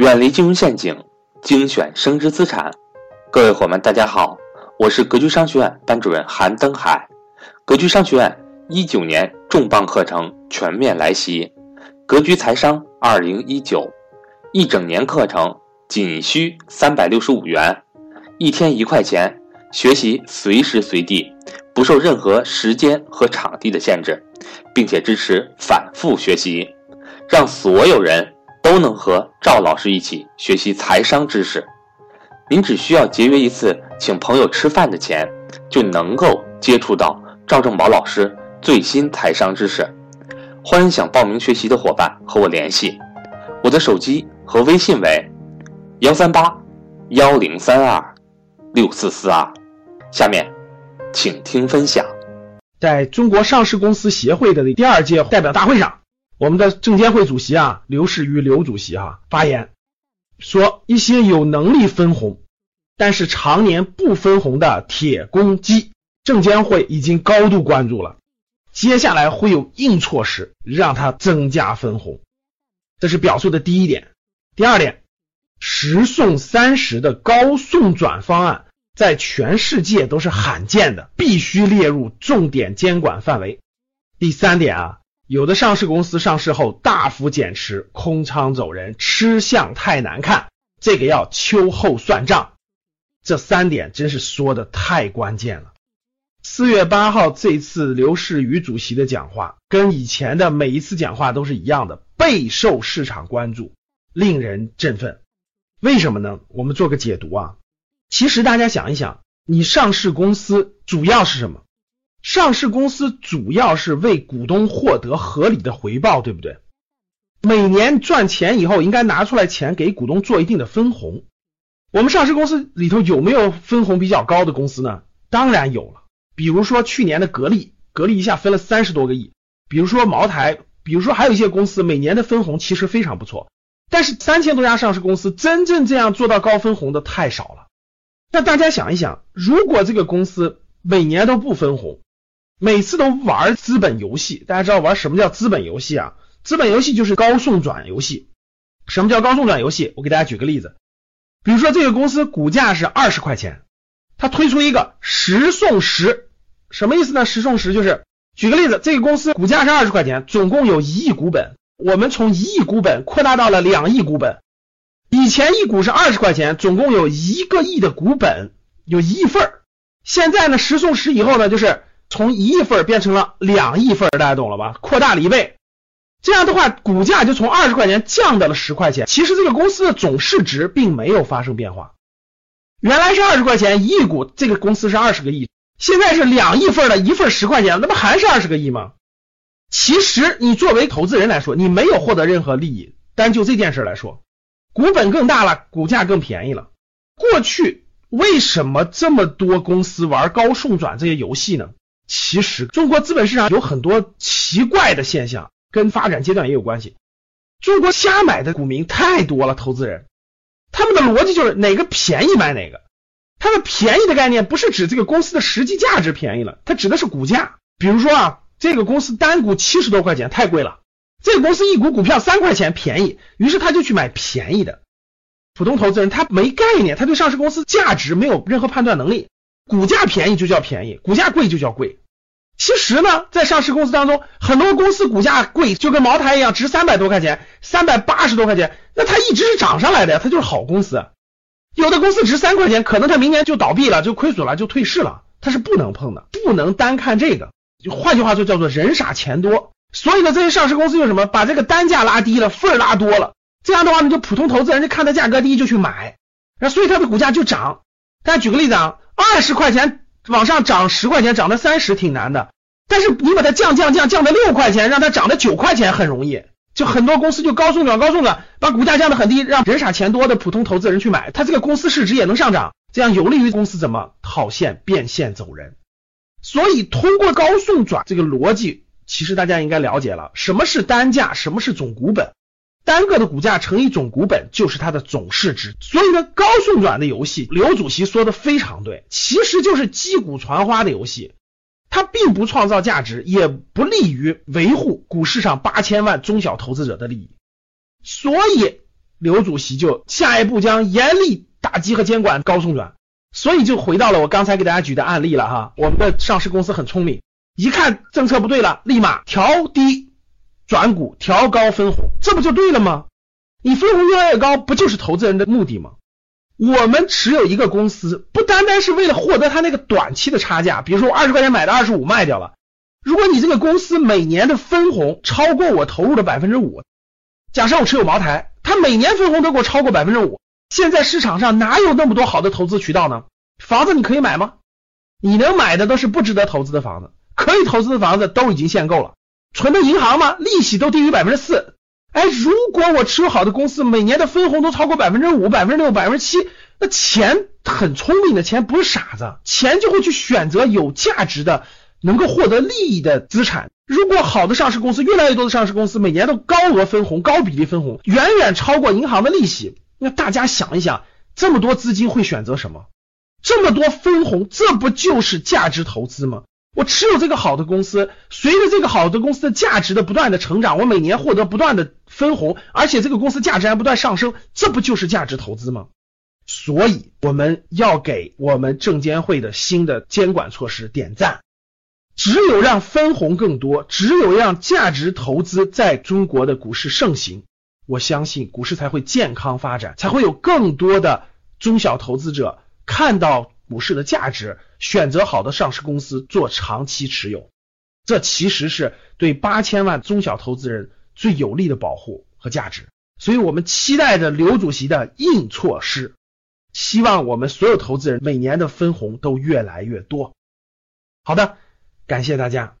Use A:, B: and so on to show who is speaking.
A: 远离金融陷阱，精选升值资产。各位伙伴，大家好，我是格局商学院班主任韩登海。格局商学院一九年重磅课程全面来袭，格局财商二零一九，一整年课程仅需三百六十五元，一天一块钱，学习随时随地，不受任何时间和场地的限制，并且支持反复学习，让所有人。都能和赵老师一起学习财商知识，您只需要节约一次请朋友吃饭的钱，就能够接触到赵正宝老师最新财商知识。欢迎想报名学习的伙伴和我联系，我的手机和微信为幺三八幺零三二六四四二。下面，请听分享。
B: 在中国上市公司协会的第二届代表大会上。我们的证监会主席啊，刘士余刘主席哈发言说，一些有能力分红，但是常年不分红的铁公鸡，证监会已经高度关注了，接下来会有硬措施让它增加分红，这是表述的第一点。第二点，十送三十的高送转方案在全世界都是罕见的，必须列入重点监管范围。第三点啊。有的上市公司上市后大幅减持、空仓走人，吃相太难看，这个要秋后算账。这三点真是说的太关键了。四月八号这次刘士余主席的讲话，跟以前的每一次讲话都是一样的，备受市场关注，令人振奋。为什么呢？我们做个解读啊。其实大家想一想，你上市公司主要是什么？上市公司主要是为股东获得合理的回报，对不对？每年赚钱以后，应该拿出来钱给股东做一定的分红。我们上市公司里头有没有分红比较高的公司呢？当然有了，比如说去年的格力，格力一下分了三十多个亿；比如说茅台，比如说还有一些公司每年的分红其实非常不错。但是三千多家上市公司真正这样做到高分红的太少了。那大家想一想，如果这个公司每年都不分红，每次都玩资本游戏，大家知道玩什么叫资本游戏啊？资本游戏就是高送转游戏。什么叫高送转游戏？我给大家举个例子，比如说这个公司股价是二十块钱，它推出一个十送十，什么意思呢？十送十就是举个例子，这个公司股价是二十块钱，总共有一亿股本，我们从一亿股本扩大到了两亿股本。以前一股是二十块钱，总共有一个亿的股本，有一亿份儿。现在呢，十送十以后呢，就是。从一亿份变成了两亿份，大家懂了吧？扩大了一倍，这样的话，股价就从二十块钱降到了十块钱。其实这个公司的总市值并没有发生变化，原来是二十块钱一亿股，这个公司是二十个亿，现在是两亿份的一份十块钱，那不还是二十个亿吗？其实你作为投资人来说，你没有获得任何利益，单就这件事来说，股本更大了，股价更便宜了。过去为什么这么多公司玩高送转这些游戏呢？其实中国资本市场有很多奇怪的现象，跟发展阶段也有关系。中国瞎买的股民太多了，投资人他们的逻辑就是哪个便宜买哪个。它的便宜的概念不是指这个公司的实际价值便宜了，它指的是股价。比如说啊，这个公司单股七十多块钱太贵了，这个公司一股股票三块钱便宜，于是他就去买便宜的。普通投资人他没概念，他对上市公司价值没有任何判断能力。股价便宜就叫便宜，股价贵就叫贵。其实呢，在上市公司当中，很多公司股价贵，就跟茅台一样，值三百多块钱，三百八十多块钱，那它一直是涨上来的呀，它就是好公司。有的公司值三块钱，可能它明年就倒闭了，就亏损了，就退市了，它是不能碰的，不能单看这个。就换句话说，叫做人傻钱多。所以呢，这些上市公司就什么，把这个单价拉低了，份儿拉多了，这样的话呢，就普通投资人就看它价格低就去买，那所以它的股价就涨。大家举个例子啊。二十块钱往上涨十块钱，涨到三十挺难的。但是你把它降降降降到六块钱，让它涨到九块钱很容易。就很多公司就高送转高送转，把股价降得很低，让人傻钱多的普通投资人去买，它这个公司市值也能上涨，这样有利于公司怎么套现变现走人。所以通过高送转这个逻辑，其实大家应该了解了什么是单价，什么是总股本。单个的股价乘以总股本就是它的总市值，所以呢，高送转的游戏，刘主席说的非常对，其实就是击鼓传花的游戏，它并不创造价值，也不利于维护股市上八千万中小投资者的利益。所以刘主席就下一步将严厉打击和监管高送转。所以就回到了我刚才给大家举的案例了哈，我们的上市公司很聪明，一看政策不对了，立马调低转股，调高分红，这不就对了吗？你分红越来越高，不就是投资人的目的吗？我们持有一个公司，不单单是为了获得它那个短期的差价，比如说我二十块钱买的二十五卖掉了，如果你这个公司每年的分红超过我投入的百分之五，假设我持有茅台，它每年分红都给我超过百分之五。现在市场上哪有那么多好的投资渠道呢？房子你可以买吗？你能买的都是不值得投资的房子，可以投资的房子都已经限购了。存的银行吗？利息都低于百分之四。哎，如果我持有好的公司，每年的分红都超过百分之五、百分之六、百分之七，那钱很聪明的钱不是傻子，钱就会去选择有价值的、能够获得利益的资产。如果好的上市公司，越来越多的上市公司每年都高额分红、高比例分红，远远超过银行的利息。那大家想一想，这么多资金会选择什么？这么多分红，这不就是价值投资吗？我持有这个好的公司，随着这个好的公司的价值的不断的成长，我每年获得不断的分红，而且这个公司价值还不断上升，这不就是价值投资吗？所以我们要给我们证监会的新的监管措施点赞。只有让分红更多，只有让价值投资在中国的股市盛行。我相信股市才会健康发展，才会有更多的中小投资者看到股市的价值，选择好的上市公司做长期持有。这其实是对八千万中小投资人最有力的保护和价值。所以我们期待着刘主席的硬措施，希望我们所有投资人每年的分红都越来越多。好的，感谢大家。